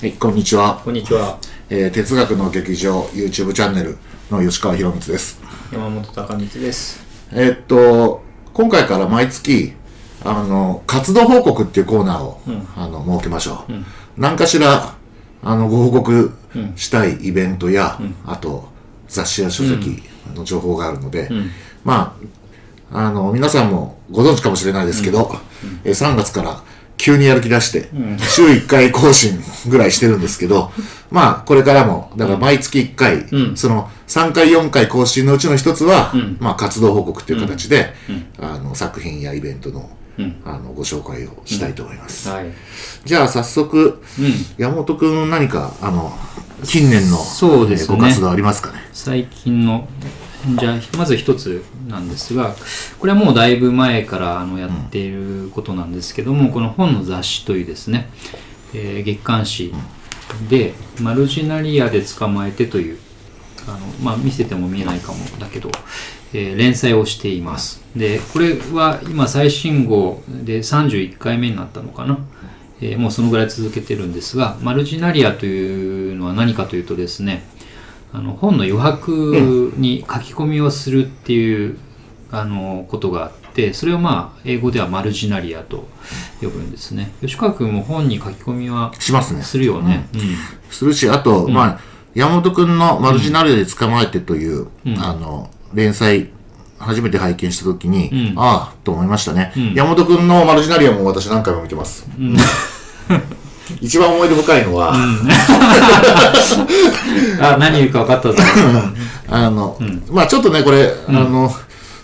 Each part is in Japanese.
はい、こんにちは。こんにちは。えー哲学の劇場 YouTube チャンネルの吉川博光です。山本隆光です。えーっと、今回から毎月、あの、活動報告っていうコーナーを、あの、設けましょう。何かしら、あの、ご報告したいイベントや、あと、雑誌や書籍の情報があるので、まあ、あの、皆さんもご存知かもしれないですけど、えー3月から急にやる気出して、週1回更新ぐらいしてるんですけど、まあ、これからも、だから毎月1回、その3回、4回更新のうちの一つは、まあ、活動報告っていう形で、あの、作品やイベントの、あの、ご紹介をしたいと思います。はい。じゃあ、早速、山本くん何か、あの、近年の、そうですね。えーご活動ありますかね？最近の、じゃあ、まず一つなんですが、これはもうだいぶ前からあのやっていることなんですけども、この本の雑誌というですね、えー月刊誌で、マルジナリアで捕まえてという、あのまあ、見せても見えないかもだけど、えー連載をしています。で、これは今最新号で31回目になったのかな？えーもうそのぐらい続けてるんですが、マルジナリアというのは何かというとですね、あの本の余白に書き込みをするっていう、あのことがあってそれをまあ英語ではマルジナリアと呼ぶんですね。吉川君も本に書き込みはしますね。するよね、うん。するし、あと、まあ、山本くんのマルジナリアで捕まえてという、あの、連載、初めて拝見したときに、うん。ああ、と思いましたね。山本くんのマルジナリアも私何回も見てます。一番思い出深いのは、あ何言うか分かったぞ。あの、まあちょっとね、これ、あの、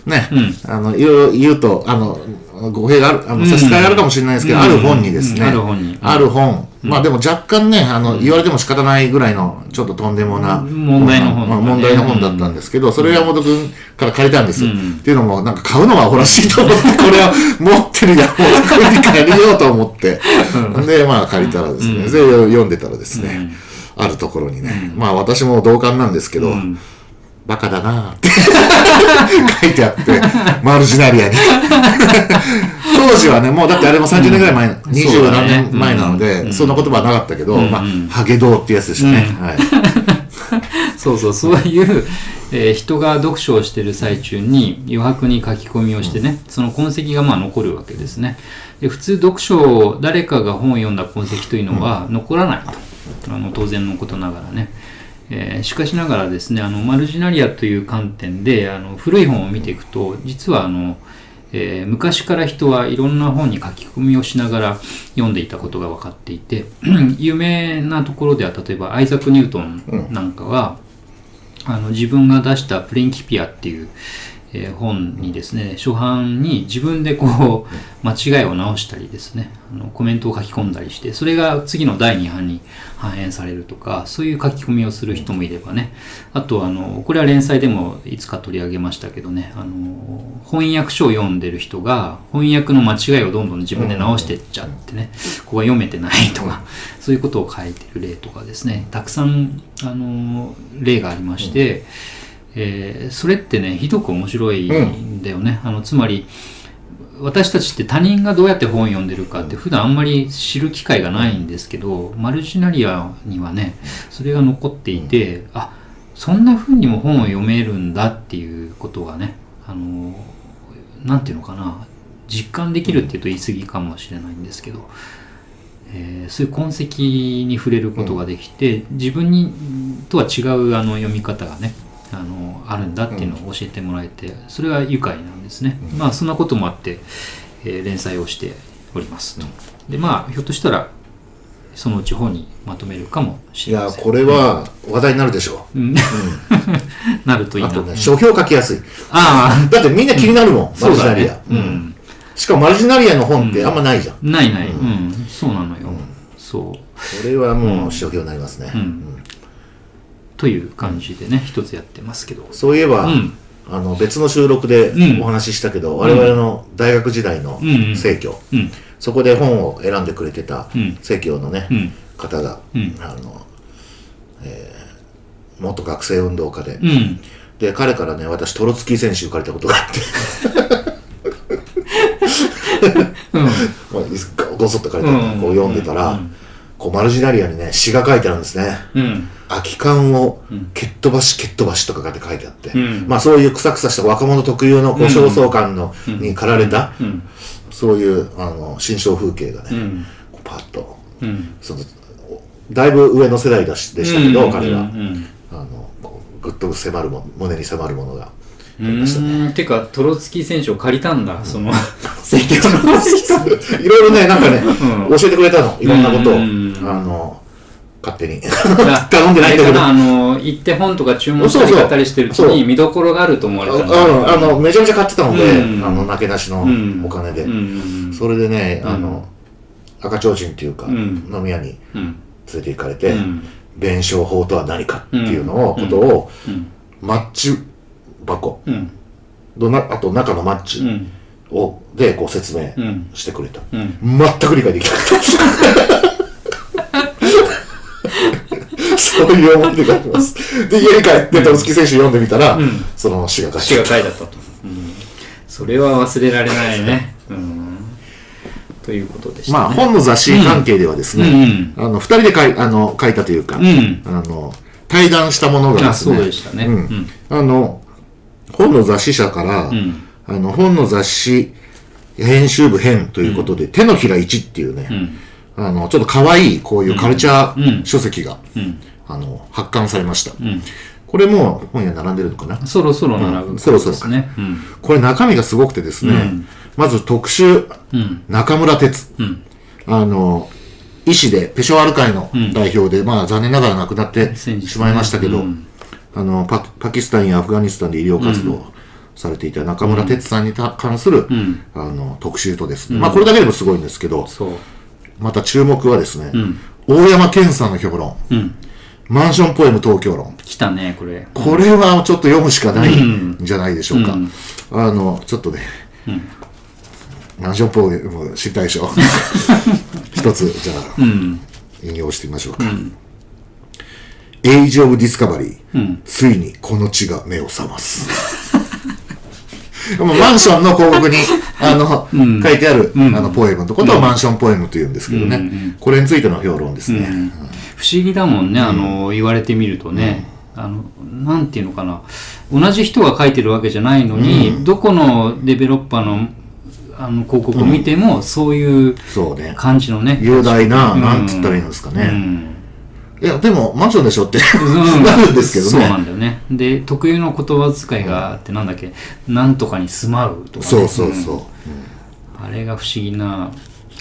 ね、あの、いろいろ言うと、あの、語弊がある、あの、差し支えがあるかもしれないですけど、ある本にですね、ある本、まあでも若干ね、あの、言われても仕方ないぐらいの、ちょっととんでもな、問題の本。まあ問題の本だったんですけど、それを山本君から借りたんです。よ。っていうのも、なんか買うのはアホらしいと思って、これを持ってる山本君に借りようと思って、で、まあ借りたらですね、で読んでたらですね、あるところにね、まあ私も同感なんですけど、バカだなーって 書いてあって、マルジナリアに。当時はね、もうだってあれも30年ぐらい前、二十何年前なので、そんな言葉はなかったけど、まあ、ハゲドウってやつでしたね。はい。そうそうそういう、えー人が読書をしている最中に余白に書き込みをしてね、その痕跡がまあ残るわけですね。で普通読書を誰かが本を読んだ痕跡というのは残らないと、あの当然のことながらね。えーしかしながらですねあのマルジナリアという観点であの古い本を見ていくと実はあの、えー昔から人はいろんな本に書き込みをしながら読んでいたことが分かっていて 有名なところでは例えばアイザック・ニュートンなんかは、あの自分が出した「プリンキピア」っていう、えー本にですね初版に自分でこう間違いを直したりですねあのコメントを書き込んだりしてそれが次の第2版に反映されるとかそういう書き込みをする人もいればねあとあのこれは連載でもいつか取り上げましたけどねあの翻訳書を読んでる人が翻訳の間違いをどんどん自分で直してっちゃってねここが読めてないとかそういうことを書いてる例とかですねたくさんあの例がありまして、えーそれってねひどく面白いんだよね、あのつまり私たちって他人がどうやって本を読んでるかって普段あんまり知る機会がないんですけどマルチナリアにはねそれが残っていてあそんな風にも本を読めるんだっていうことがねあのなんていうのかな実感できるっていうと言い過ぎかもしれないんですけど、えーそういう痕跡に触れることができて、自分にとは違うあの読み方がねあのあるんだっていうのを教えてもらえてそれは愉快なんですね、まあそんなこともあって、えー連載をしておりますと。でまあひょっとしたらそのうち本にまとめるかもしいや、れません。これは話題になるでしょう。ん。なるといいな。あとね、書評書きやすい。あだってみんな気になるもん、あマルジナリア。そうん。しかもマルジナリアの本ってあんまないじゃん。こないない、うん、そうなのよ、そう。れはもう書評になりますね。んという感じでね一つやってますけど。そういえば、うん。あの別の収録でうん。お話ししたけど、我々の大学時代のうん。生協、うん。そこで本を選んでくれてたうん。生協のね、うん。方が、うん。あの、えー元学生運動家で、うん。で彼からね私トロツキー選手を借りたことがあって。ごそっと借りたの、うん。こう読んでたら、うん。こうマルジナリアにね詩が書いてあるんですね。うん空き缶を蹴っ飛ばし蹴っ飛ばしとかって書いてあって、うん。まあそういうくさくさした若者特有のこう焦燥感の、に駆られた、うん。そういうあの新象風景がね、うん。こうパッとうん。そのだいぶ上の世代だしでしたけど、うん。彼ら、うん。あのぐっと迫るも胸に迫るものがね。ん。てかトロツキー選手を借りたんだその 選挙の いろいろね、なんかね、う教えてくれたの。いろんなことを。うん。あの、勝手に。あ頼んでないんだけど。あの行って本とか注文したり買ったりしてるうに見どころがあると思われたんだ。ああの、めちゃめちゃ買ってたので、うん。あの、なけなしのうん。お金で。う。んそれでね、ん。あの、赤ちょうちんっていうか、うん。飲み屋にうん。連れて行かれてうん、弁償法とは何かっていうのを、ことを、うん。マッチ箱、あと中のマッうチん。を、で、こう説明うん。してくれた。うん。全く理解できなかった。そういう思い出があります。で、家に帰って、トロツキ選手読んでみたら、ん。その詩が書詩いてあっが書いてあったと、うん。それは忘れられないね、うん、ということでしたた。ね。まあ、本の雑誌関係ではですね、あの、二人で書いあの書いたというか、うん。あの、対談したものがあですね、そうでしたね。うん。うん。あの、本の雑誌社から、ん。あの、本の雑誌編集部編ということで、手のひら1っていうね、ん。あの、ちょっと可愛いこういうカルチャうん。ー書籍が、んあの、発刊されました。ん。これも本屋並んでるのかな？そろそろ並ぶ、うん。そろそろですね。うん。これ中身がすごくてですね、うん。まず特集、うん。中村哲、うん。あの、医師でペショワール会の代表で、まあ残念ながら亡くなってしまいましたけど、うん。あのパ、パキスタンやアフガニスタンで医療活動されていた中村哲さんにた関する、ん。あの特集とですね、まあこれだけでもすごいんですけど、また注目はですね、ん。大山健さんの評論、うんマンションポエム東京論、来たねこれ。これはちょっと読むしかないんじゃないでしょうか。うん。あの、ちょっとね、マンションポエム知りたいでしょ。一つ、じゃあ、うん。引用してみましょうか。 Age of Discovery、ついにこの地が目を覚ます。もうマンションの広告に、あの、書いてある、あの、ポエムのことをマンションポエムと言うんですけどね。これについての評論ですね。不思議だもんね、あの言われてみるとね、あのなんていうのかな。同じ人が書いてるわけじゃないのに、どこのデベロッパーのあの広告を見ても、そういう。感じのね。雄大な、うん。なんつったらいいんですかうね。んいや、でも、マンションでしょってうん。なるんですけどそうなね。んだよね。で特有の言葉遣いがあってなんだっけ？なんとかに住まうとか、ね、そうそうそう。うん。あれが不思議な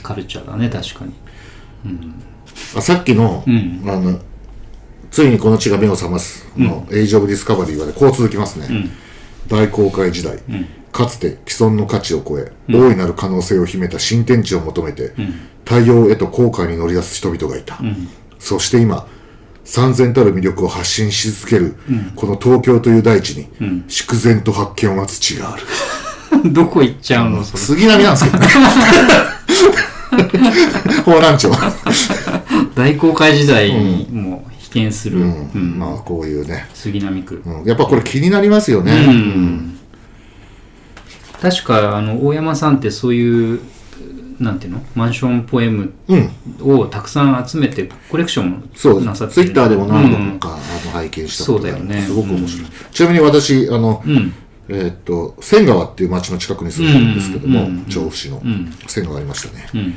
カルチャーだね確かに。あさっきの、ん。あの、ついにこの地が目を覚ますの、 Age of Discovery はね、こう続きますね。大航海時代、かつて既存の価値を超え、大いなる可能性を秘めた新天地を求めて、太陽へと航海に乗り出す人々がいた。そして今、三千たる魅力を発信し続ける、この東京という大地に、粛然と発見を待つ地がある。どこ行っちゃうのそれ杉並なんですけどね。方南町。大航海時代にもう被験する、うんまあ、こういうね。杉並区、うんやっぱこれ気になりますよね。うん確かあの大山さんってそういうなんていうの？マンションポエムうん。をたくさん集めてコレクション。なさってツイッターでも何度うんか、あの拝見したことがある。そうだよね。すごく面白い。ちなみに私、あの、うん。えーっと、仙川っていう町の近くに住んでるんですけども、うん。調布市の、ん。仙川ありましたね。うん。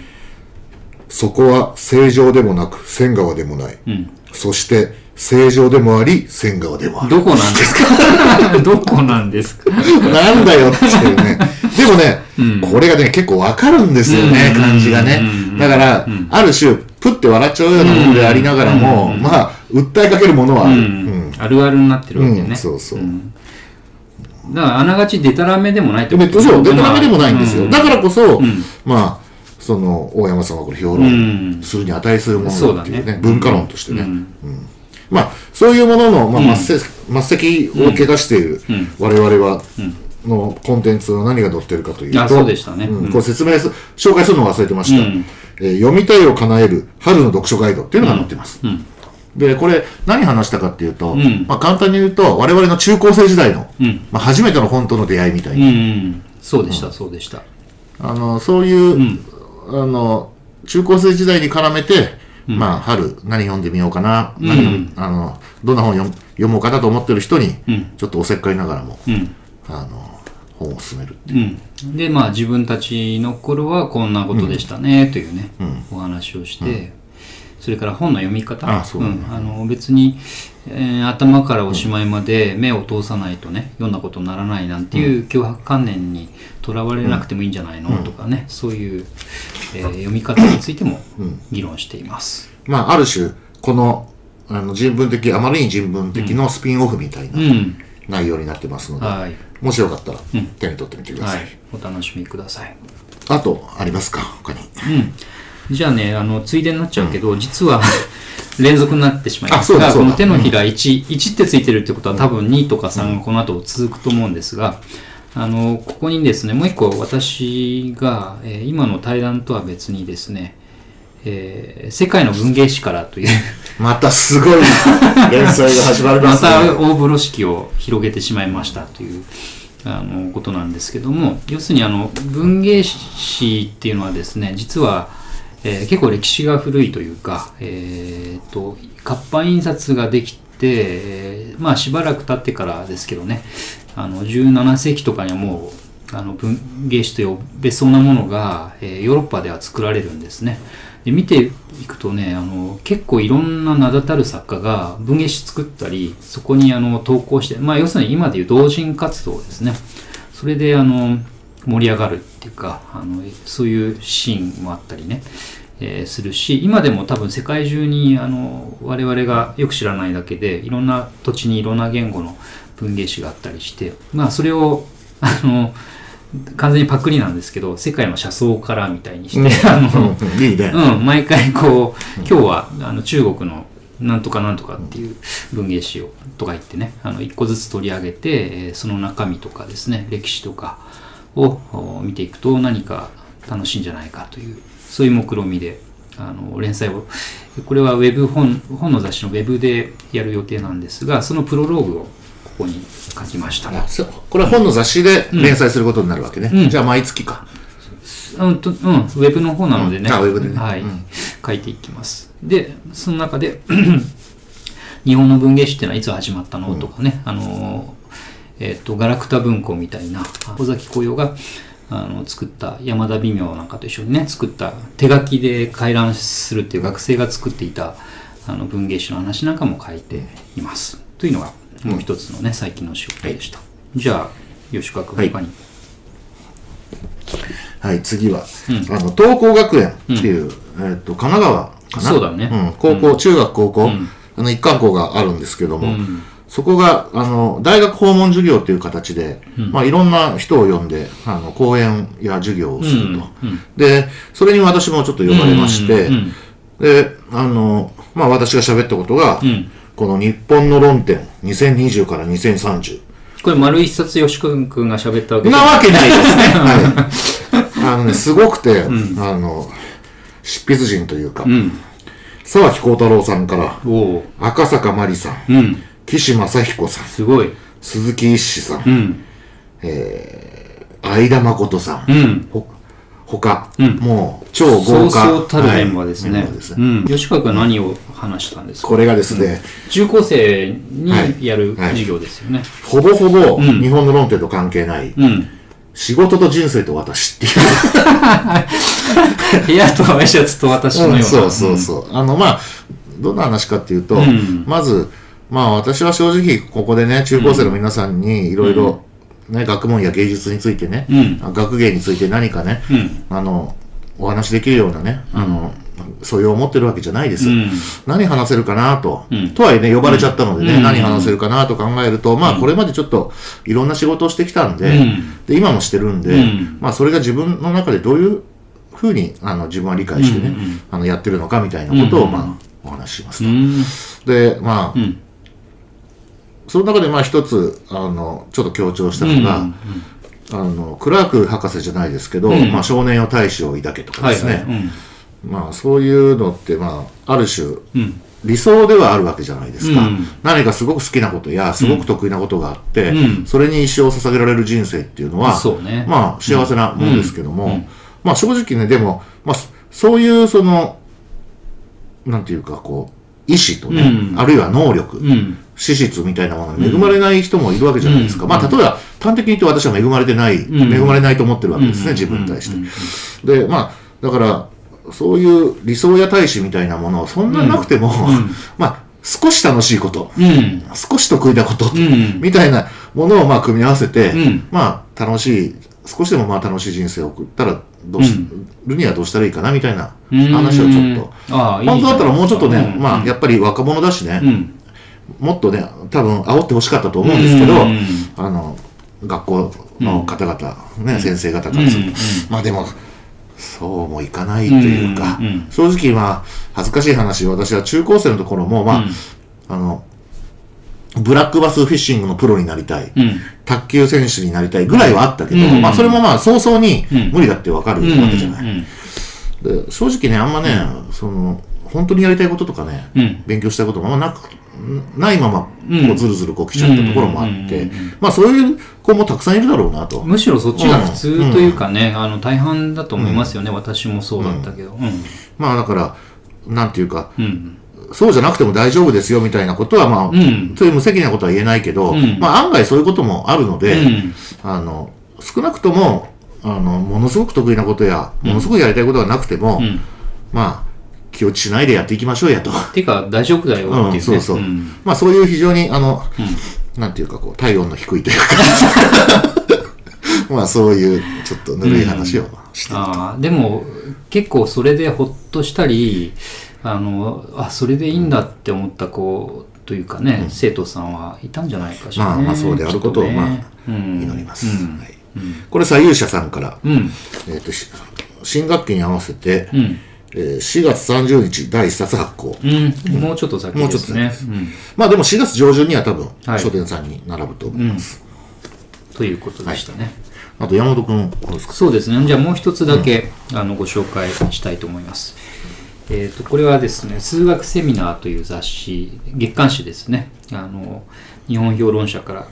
そこは正常でもなく仙川でもない。ん。そして正常でもあり仙川でもある。どこなんですか？どこなんですか？なんだよっていうね。でもね、これがね、結構わかるんですよね、うん。感じがね。うん。だから、ある種、プって笑っちゃうようなものでありながらも、まあ、訴えかけるものはある。ううん。んあるあるになってるわけね、うんそうそう。ん。だからあながちデタラメでもないってでそう、デタラメでもないんですよ。うん。だからこそ、ん。まあ、その、大山さんはこれ評う論ん。するに値するものだっていうね、文化論としてね。うんまあ、そういうものの、まあ、末席を汚している我々は、のコンテンツは何が載ってるかというと、あそうでしたね。これ説明す、紹介するのを忘れてました。うん。えー読みたいを叶える春の読書ガイドっていうのが載ってます。ん。で、これ、何話したかっていうと、ん。まあ、簡単に言うと、我々の中高生時代の、うん。まあ、初めての本との出会いみたいうんな、うん。そうでした、そうでした。あの、そういう、あの、中高生時代に絡めて、まあ春何読んでみようかな、うん。あのどんな本読読もうかなと思ってる人に、うん。ちょっとおせっかいながらも、うん。あの本を進めるう。ん、でまあ自分たちの頃はこんなことでしたね、というね、うん。お話をして、それから本の読み方。あそう。だねん。あの別に、えー頭からおしまいまで目を通さないとね読んだことにならないなんていう脅迫観念にとらわれなくてもいいんじゃないの、とかねそういう、えー読み方についてもうん。議論しています。まあある種このあの人文的あまりに人文的のスピンオフみたいなうん、内容になってますので、はい、もしよかったらうん。手に取ってみてください、はい、お楽しみください。あとありますか？他に。うん、じゃあねあのついでになっちゃうけど、実は 連続になってしまいます。がこの手のひら 1,、1ってついてるってことは多分2とか3がこの後続くと思うんですが、あのここにですねもう一個私が、えー今の対談とは別にですね、えー世界の文芸史からという またすごい 連載が始まりまますね。た大風呂敷を広げてしまいましたというあのことなんですけども要するにあの文芸史っていうのはですね実は、えー結構歴史が古いというか、えー、と活版印刷ができて、えーまあしばらく経ってからですけどねあの17世紀とかにはもうあの文芸史と呼べそうなものが、えーヨーロッパでは作られるんですね。で見ていくとねあの結構いろんな名だたる作家が文芸誌作ったりそこにあの投稿して、まあ、要するに今でいう同人活動ですねそれであの盛り上がるっていうかあのそういうシーンもあったりね、えーするし今でも多分世界中にあの我々がよく知らないだけでいろんな土地にいろんな言語の文芸誌があったりしてまあそれをあの完全にパクリなんですけど世界の車窓からみたいにして、あのうん毎回こう、今日はあの中国のなんとかなんとかっていう文芸誌をとか言ってね、あの一個ずつ取り上げて、えーその中身とかですね、歴史とかをお見ていくと何か楽しいんじゃないかという、そういう目論見みで、あの連載を、これはウェブ本、本の雑誌のウェブでやる予定なんですが、そのプロローグをここに書きました。あそう。これは本の雑誌で連載することになるわけね、うん。じゃあ毎月か。うんとうん、ウェブの方なのでね、うん。あウェブでね。はい、うん。書いていきます。で、その中で、日本の文芸誌っていうのはいつ始まったの？とかね、あの、えっ、と、ガラクタ文庫みたいな、尾崎紅葉が、あの作った山田微妙なんかと一緒にね作った手書きで回覧するっていう学生が作っていたあの文芸誌の話なんかも書いています。というのがもう一つのね最近の仕事でした、じゃあ吉川君他に、はい次は、あの東光学園っていう、えっと神奈川かな？そうだね。ん、高校、中学高校、ん。あの一貫校があるんですけども、んそこがあの大学訪問授業という形で、まあ、いろんな人を呼んであの講演や授業をすると、うんうんでそれに私もちょっと呼ばれまして、うんうん。であの、まあ、私が喋ったことが、ん。この日本の論点2020から2030これ丸一冊吉川君が喋ったわけなわけないですね。はい。あのね、すごくて、あの、執筆人というか、うん。沢木幸太郎さんから、赤坂まりさん、うん岸正彦さん、すごい。鈴木一志さん、うん。相田誠さん、うん。ほ他、ん。もう超そう豪華。そうたるメンバーですね,、はい。すね。うん、吉川君は何を話したんですか？これがですね、中高生にはい。やるはい。授業ですよね、ほぼほぼん。日本の論点と関係ない、うん。仕事と人生と私っていう。部屋とワイシャツと私のような、うん。そうそうそう。あの、まあ、どんな話かっていうと、ん。まず、まあ私は正直ここでね、中高生の皆さんにいろいろ、ね、学問や芸術についてね、うん。学芸について何かね、うん。あの、お話できるようなね、あの、素養を持ってるわけじゃないです。うん。何話せるかなと、ん。とはいえね、呼ばれちゃったのでね、うん。何話せるかなと考えると、まあこれまでちょっといろんな仕事をしてきたんで、うん。で今もしてるんで、うん。まあそれが自分の中でどういうふうにあの自分は理解してね、あのやってるのかみたいなことを、うんまあお話ししますと。うん。で、まあ、んその中でまあ一つ、あの、ちょっと強調したのが、うんあの、クラーク博士じゃないですけど、うん。まあ少年よ大志を抱けとかはいですね、はいうん。まあそういうのって、まあ、ある種、うん。理想ではあるわけじゃないですか、うん。何かすごく好きなことやすごく得意なことがあって、うん。それに一生を捧げられる人生っていうのは、まあ幸せなものですけども、うん。うんまあ正直ねでも、まあ、そそういうそのなんていうかこう意志とね、あるいは能力、資質みたいなものに恵まれない人もいるわけじゃないですか。まあ、例えば、端的に言って私は恵まれてない、恵まれないと思ってるわけですね、自分に対して。で、まあ、だから、そういう理想や大志みたいなものをそんななくても、まあ、少し楽しいこと、少し得意なこと、みたいなものをまあ組み合わせて、まあ、楽しい、少しでもまあ楽しい人生を送ったらどうし、る？にはどうしたらいいかなみたいな話をちょっと。本当だったらもうちょっとね、まあやっぱり若者だしね、もっとね、多分煽ってほしかったと思うんですけど、あの、学校の方々、ね、先生方からすると。まあでも、そうもいかないというか、正直まあ、恥ずかしい話、私は中高生のところも、まあ、あの、ブラックバスフィッシングのプロになりたい、うん、卓球選手になりたいぐらいはあったけど、うん、まあそれもまあ早々に無理だってわかるわけじゃない。で正直ね、あんまね、その、本当にやりたいこととかね、勉強したいこともあんまなく、ないまま、こうずるずるこう来ちゃったところもあって、まあそういう子もたくさんいるだろうなと。むしろそっちが普通というかね、あの大半だと思いますよね、私もそうだったけど。まあだから、なんていうか、そうじゃなくても大丈夫ですよみたいなことは、まあ、うん、そういう無責任なことは言えないけど、うん、まあ案外そういうこともあるので、うん、あの、少なくとも、あの、ものすごく得意なことや、ものすごくやりたいことがなくても、まあ、気落ちしないでやっていきましょうやと。ていうか、大丈夫だよっていう、ね、そうそう。まあそういう非常に、あの、なんていうかこう、体温の低いというか。まあそういう、ちょっとぬるい話をして。ああ、でも、結構それでほっとしたり、あのあそれでいいんだって思った子というかね、うん、生徒さんはいたんじゃないかしら、ね、まあ、まあそうであることを、まあ、うん、祈ります、これ左右者さんから、えーと、新学期に合わせて、うん、えー、4月30日第1冊発行、もうちょっと先ですね。まあでも4月上旬には多分、はい、書店さんに並ぶと思います、ということでしたね、はい、あと山本君そうですね。じゃあもう一つだけ、あのご紹介したいと思います。えーと、これはですね数学セミナーという雑誌月刊誌ですね。あの日本評論者から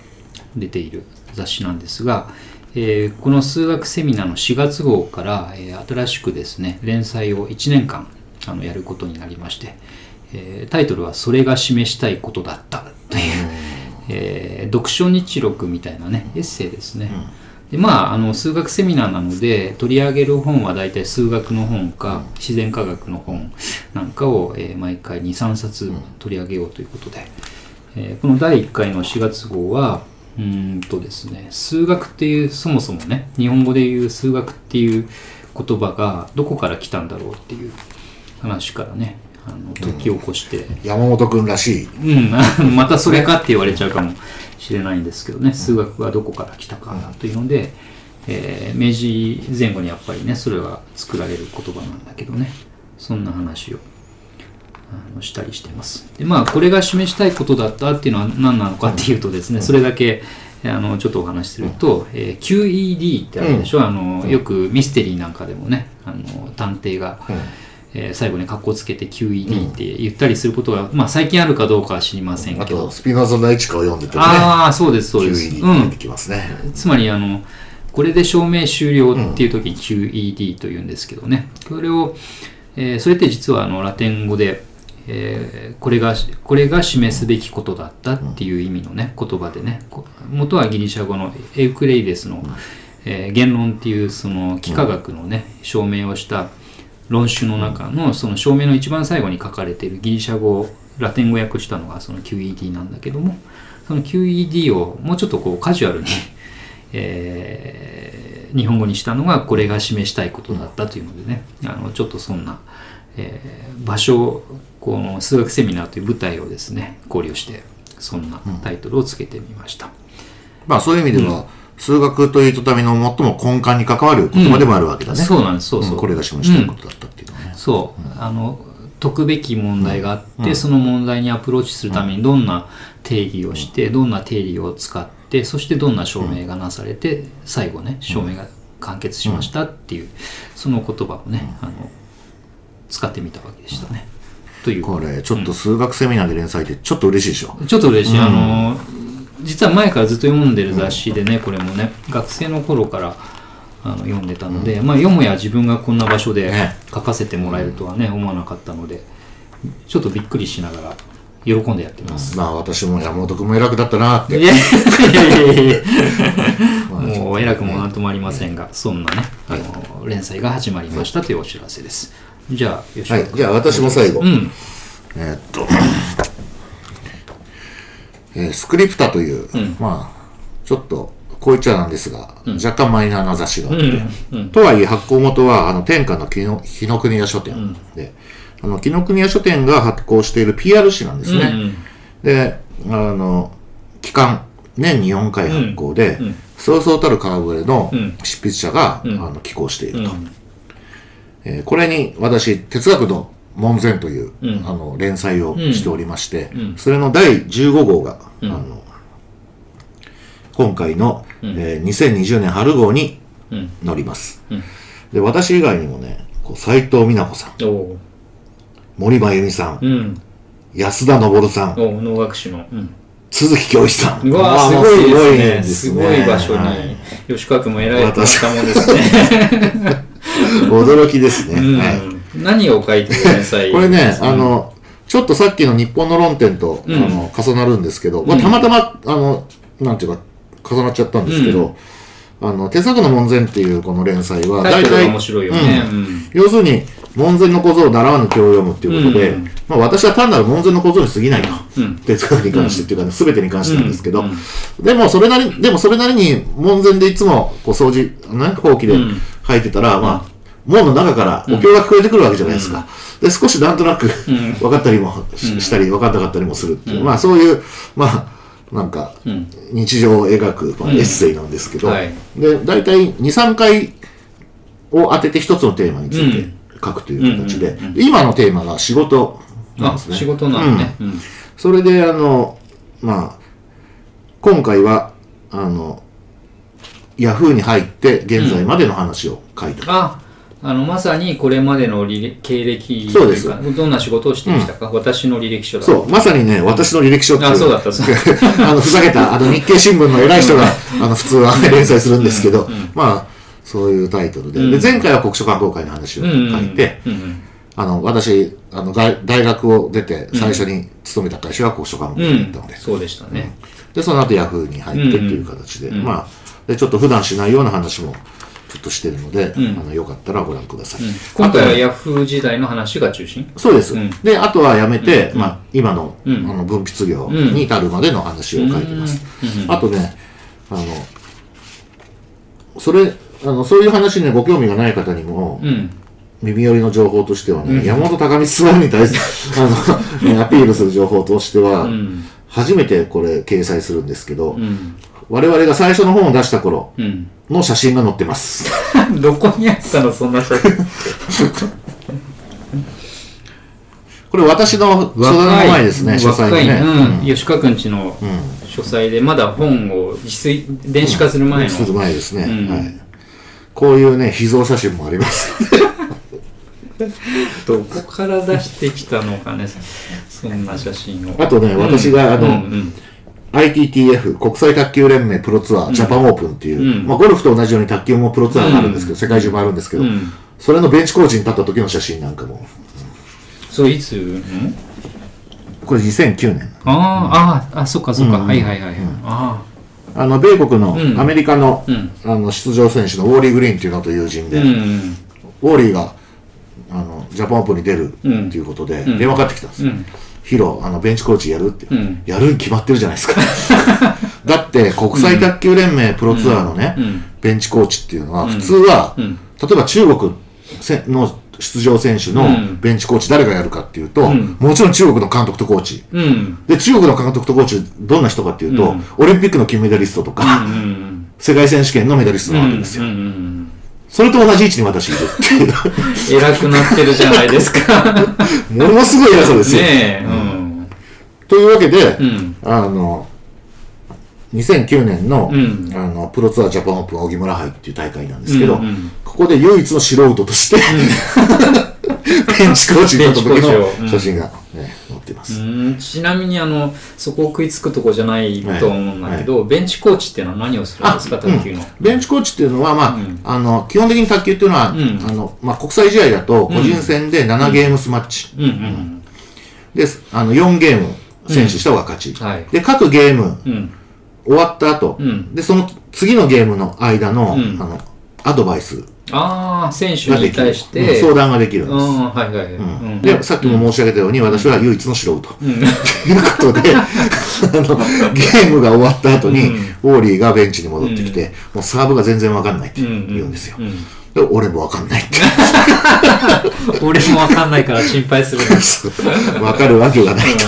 出ている雑誌なんですが、えー、この数学セミナーの4月号から、えー、新しくですね連載を1年間あのやることになりまして、えー、タイトルは「それが示したいことだった」という、え読書日録みたいなねエッセイですね、うん。でまあ、あの数学セミナーなので取り上げる本は大体数学の本か自然科学の本なんかを、えー、毎回23冊取り上げようということで、えー、この第1回の4月号はうんとですね数学っていうそもそもね日本語で言う数学っていう言葉がどこから来たんだろうっていう話からねあの解き起こして、うん、山本君らしい、うん、またそれかって言われちゃうかもしれないんですけどね数学がどこから来たかというので、えー、明治前後にやっぱりねそれは作られる言葉なんだけどねそんな話をあのしたりしてますでまあこれが示したいことだったっていうのは何なのかっていうとですねそれだけあのちょっとお話しすると、えー、QED ってあるでしょ、うん、あのよくミステリーなんかでもねあの探偵が、うんえー、最後に格好つけて QED って言ったりすることが、うん、まあ最近あるかどうかは知りませんけど。スピノザの市川を読んでてね。ああ、そうです、そうです。QED ってきますね。うん、つまり、あの、これで証明終了っていう時に QED というんですけどね。これを、えー、それって実はあのラテン語で、えー、これがこれが示すべきことだったっていう意味のね言葉でね。元はギリシャ語のエウクレイデスの、えー、言論っていうその幾何学のね証明をした論旨の中のその証明の一番最後に書かれているギリシャ語をラテン語訳したのがその QED なんだけどもその QED をもうちょっとこうカジュアルに、えー、日本語にしたのがこれが示したいことだったというのでね。あのちょっとそんな、えー、場所この数学セミナーという舞台をですね考慮してそんなタイトルをつけてみました。うん、まあそういう意味では、うん数学というとための最も根幹に関わる言葉でもあるわけだね。うん、そうなんです、そうそう。これが示したいことだったっていうのはね。そう。あの、解くべき問題があって、その問題にアプローチするためにどんな定義をして、どんな定理を使って、そしてどんな証明がなされて、最後ね、証明が完結しましたっていう、その言葉をね、あの、使ってみたわけでしたね。という。これ、ちょっと数学セミナーで連載ってちょっと嬉しいでしょ？ちょっと嬉しい。あの、実は前からずっと読んでる雑誌でねこれもね学生の頃からあの読んでたので、まあ、読むや自分がこんな場所で書かせてもらえるとはね思わなかったので、ちょっとびっくりしながら喜んでやってます。まあ私も山本君も偉くなったなって。いやいやいやいや もう偉くもなんともありませんが、そんなね、あの連載が始まりましたというお知らせです。じゃあ、よしはい、じゃあ私も最後。うん。えーっと、えースクリプタという、まあ、ちょっと、こう言っちゃなんですが、若干マイナーな雑誌があって、とはいえ発行元は、あの、天下の紀の国屋書店で、あの、紀ノ国屋書店が発行している PR 誌なんですね。うんで、あの、期間、年に4回発行で、そうそうたる川越の執筆者が、あの寄稿していると。えーこれに私、哲学の門前という、あの連載をしておりまして、それの第15号が、あの今回の、えー2020年春号に載ります。で私以外にもね、こう斉藤美奈子さん、森真由美さん、うん。安田昇さん、能楽師の。うん。都築教師さん。うわすごいんですね。すごい場所はいに、吉川君も偉いこともんですね。驚きですね。うん。はい。何を書いてる連載これね、あの、ちょっとさっきの日本の論点と、あの重なるんですけど、まあ、たまたま、あの、なんていうか、重なっちゃったんですけど、あの、手作の門前っていうこの連載は、大体面白いよね。うん。うん。要するに、門前の小僧を習わぬ教を読むっていうことで、うん。まあ私は単なる門前の小僧に過ぎないと。うん。哲学に関してっていうかね、すべてに関してなんですけど、でもそれなり、でもそれなりに門前でいつもこう掃除、ね、ほうきでん。吐いてたら、まあ、門の中からお経が聞こえてくるわけじゃないですか。で、少しなんとなく分かったりもししたり、分かんなかったりもするっていう、まあそういう、まあ、なんか、日常を描く、まあ、エッセイなんですけど、はい。で、大体2、3回を当てて一つのテーマについて書くという形で、で今のテーマが仕事なんあ、ですね。仕事なんね。うん。それで、あの、まあ、今回は、あの、ヤフーに入って現在までの話を書いた。あ、あの、まさにこれまでの履歴経歴そうです。どんな仕事をしてきたか、私の履歴書だ。そう、まさにね、私の履歴書っていう。あそうだった。そ うあの、ふざけた、あの、日経新聞の偉い人が、あの、普通は連載するんですけど、まあ、そういうタイトルで。で、前回は国書観光会の話をうん。うん書いて、うん。うん。あの、私、あの、大大学を出て、最初に勤めた会社は国書観光会だったので、そうでしたね。で、その後ヤフーに入ってっていう形で、まあ、で、ちょっと普段しないような話も、ちょっとしてるので、あの、よかったらご覧ください。今回はヤフー時代の話が中心？そうです。ん。で、あとはやめて、まあ、今の、ん。あの、分泌業に至るまでの話を書いてます。あとね、あの、それ、あの、そういう話にご興味がない方にも、うん。耳寄りの情報としてはね、山本隆光さんに対して、あの、ねアピールする情報としては、ん。初めてこれ掲載するんですけど、うん。我々が最初の本を出した頃うん。の写真が載ってます。どこにあったのそんな写真。これ私の書斎の前ですね、書斎ね。うん。吉川くんちの書斎で、まだ本を自炊、電子化する前の。する前ですね、んはい。こういうね、秘蔵写真もあります。どこから出してきたのかね、そんな写真を。あとね、私があの、うんうん、ITTF 国際卓球連盟プロツアー、ジャパンオープンっていう、うん。まあ、ゴルフと同じように卓球もプロツアーがあるんですけど、世界中もあるんですけど、うん。それのベンチコーチに立った時の写真なんかも、そう、いつ、うん？これ2009年。あーあー、あ、そっかそっか、はいはいはい。ああの、米国のうん。アメリカの,、うん。あの出場選手のウォーリー・グリーンっていうのと友人あ、で、うん。ウォーリーがあのジャパンオープンに出るっていうことで、電話かかってきたんです。ヒロ、あの、ベンチコーチやるって。うん。やるに決まってるじゃないですか。だって、国際卓球連盟プロツアーのね、うん。ベンチコーチっていうのは、普通は、ん。例えば中国せの出場選手のん。ベンチコーチ誰がやるかっていうと、ん。もちろん中国の監督とコーチ。うん。で、中国の監督とコーチ、どんな人かっていうと、オリンピックの金メダリストとか、うん。世界選手権のメダリストなわけですよ。それと同じ位置に私いるっていう。偉くなってるじゃないですか。ものすごい偉そうですよ。ねえ。うん。というわけで、うん。あの、2009年の,、うんあのプロツアージャパンオープン荻村杯っていう大会なんですけど、うんうんここで唯一の素人として、ベンチコーチになった時の写真が、ね載ってます。うん。ちなみにあのそこを食いつくとこじゃないと思うんだけど、ベンチコーチっていうのは何をするんですか、卓球の？ベンチコーチっていうのは、まあうん。あの基本的に卓球っていうのは、ん。あのまあ、国際試合だと個人戦で7ゲームスマッチ、うんうんで、あの、4ゲーム選手した方が勝ち。はい。で、各ゲームうん。終わった後、ん。で、その次のゲームの間の、ん。あの、アドバイスああ、選手に。対して、うん相談ができるんです。うん、はいはいはい。うんで、さっきも申し上げたように、私は唯一の素人。ということで、あの、ゲームが終わった後に、ウォーリーがベンチに戻ってきて、もうサーブが全然わかんないって言うんですよ。で俺もわかんないって。俺もわかんないから心配するん わかるわけがないと。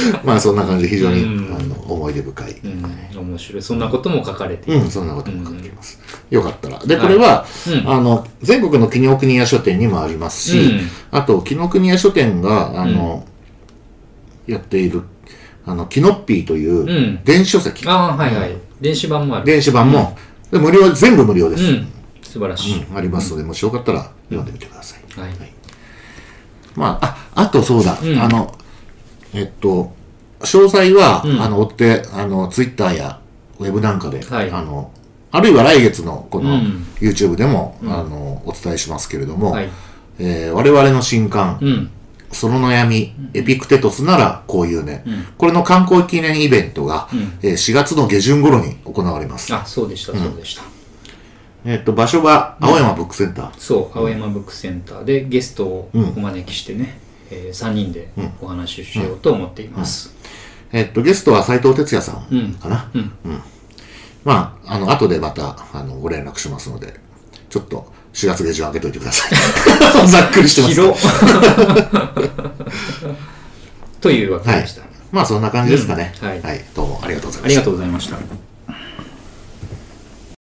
まあそんな感じで非常に、あの思い出深い。うん、面白い。そんなことも書かれている。うん、そんなことも書いています。よかったら。で、これは、あの、全国の紀ノ国屋書店にもありますし、うんあと、紀ノ国屋書店が、あの、やっている、あの、キノッピーといんう電子書籍、ああ、はいはい。電子版もある。電子版も、で無料、全部無料です。うん。素晴らしい。うんありますので、もしよかったら読んでみてください。はい。まあ、あ、あとそうだ、んあの、えっと、詳細は、んあの、追って、あの、ツイッターやウェブなんかで、はいあの、あるいは来月のこのうん YouTube でも、あの、お伝えしますけれども、はい。えー我々の新刊、うん。その悩み、エピクテトスならこういうね、これの観光記念イベントが、えー4月の下旬頃に行われます。あ、そうでした、そうでした。えっと、場所は青山ブックセンター。そう、青山ブックセンターでゲストをお招きしてね、え3人でお話ししようと思っています。えっと、ゲストは斉藤哲也さうんんかな？うんまあ、あの、後でまた、あの、ご連絡しますので、ちょっと4月下旬開けといてください。ざっくりしてますというわけはいでした。。まあ、そんな感じですかね。うんはいはい。どうもありがとうございましたありが。とうございました。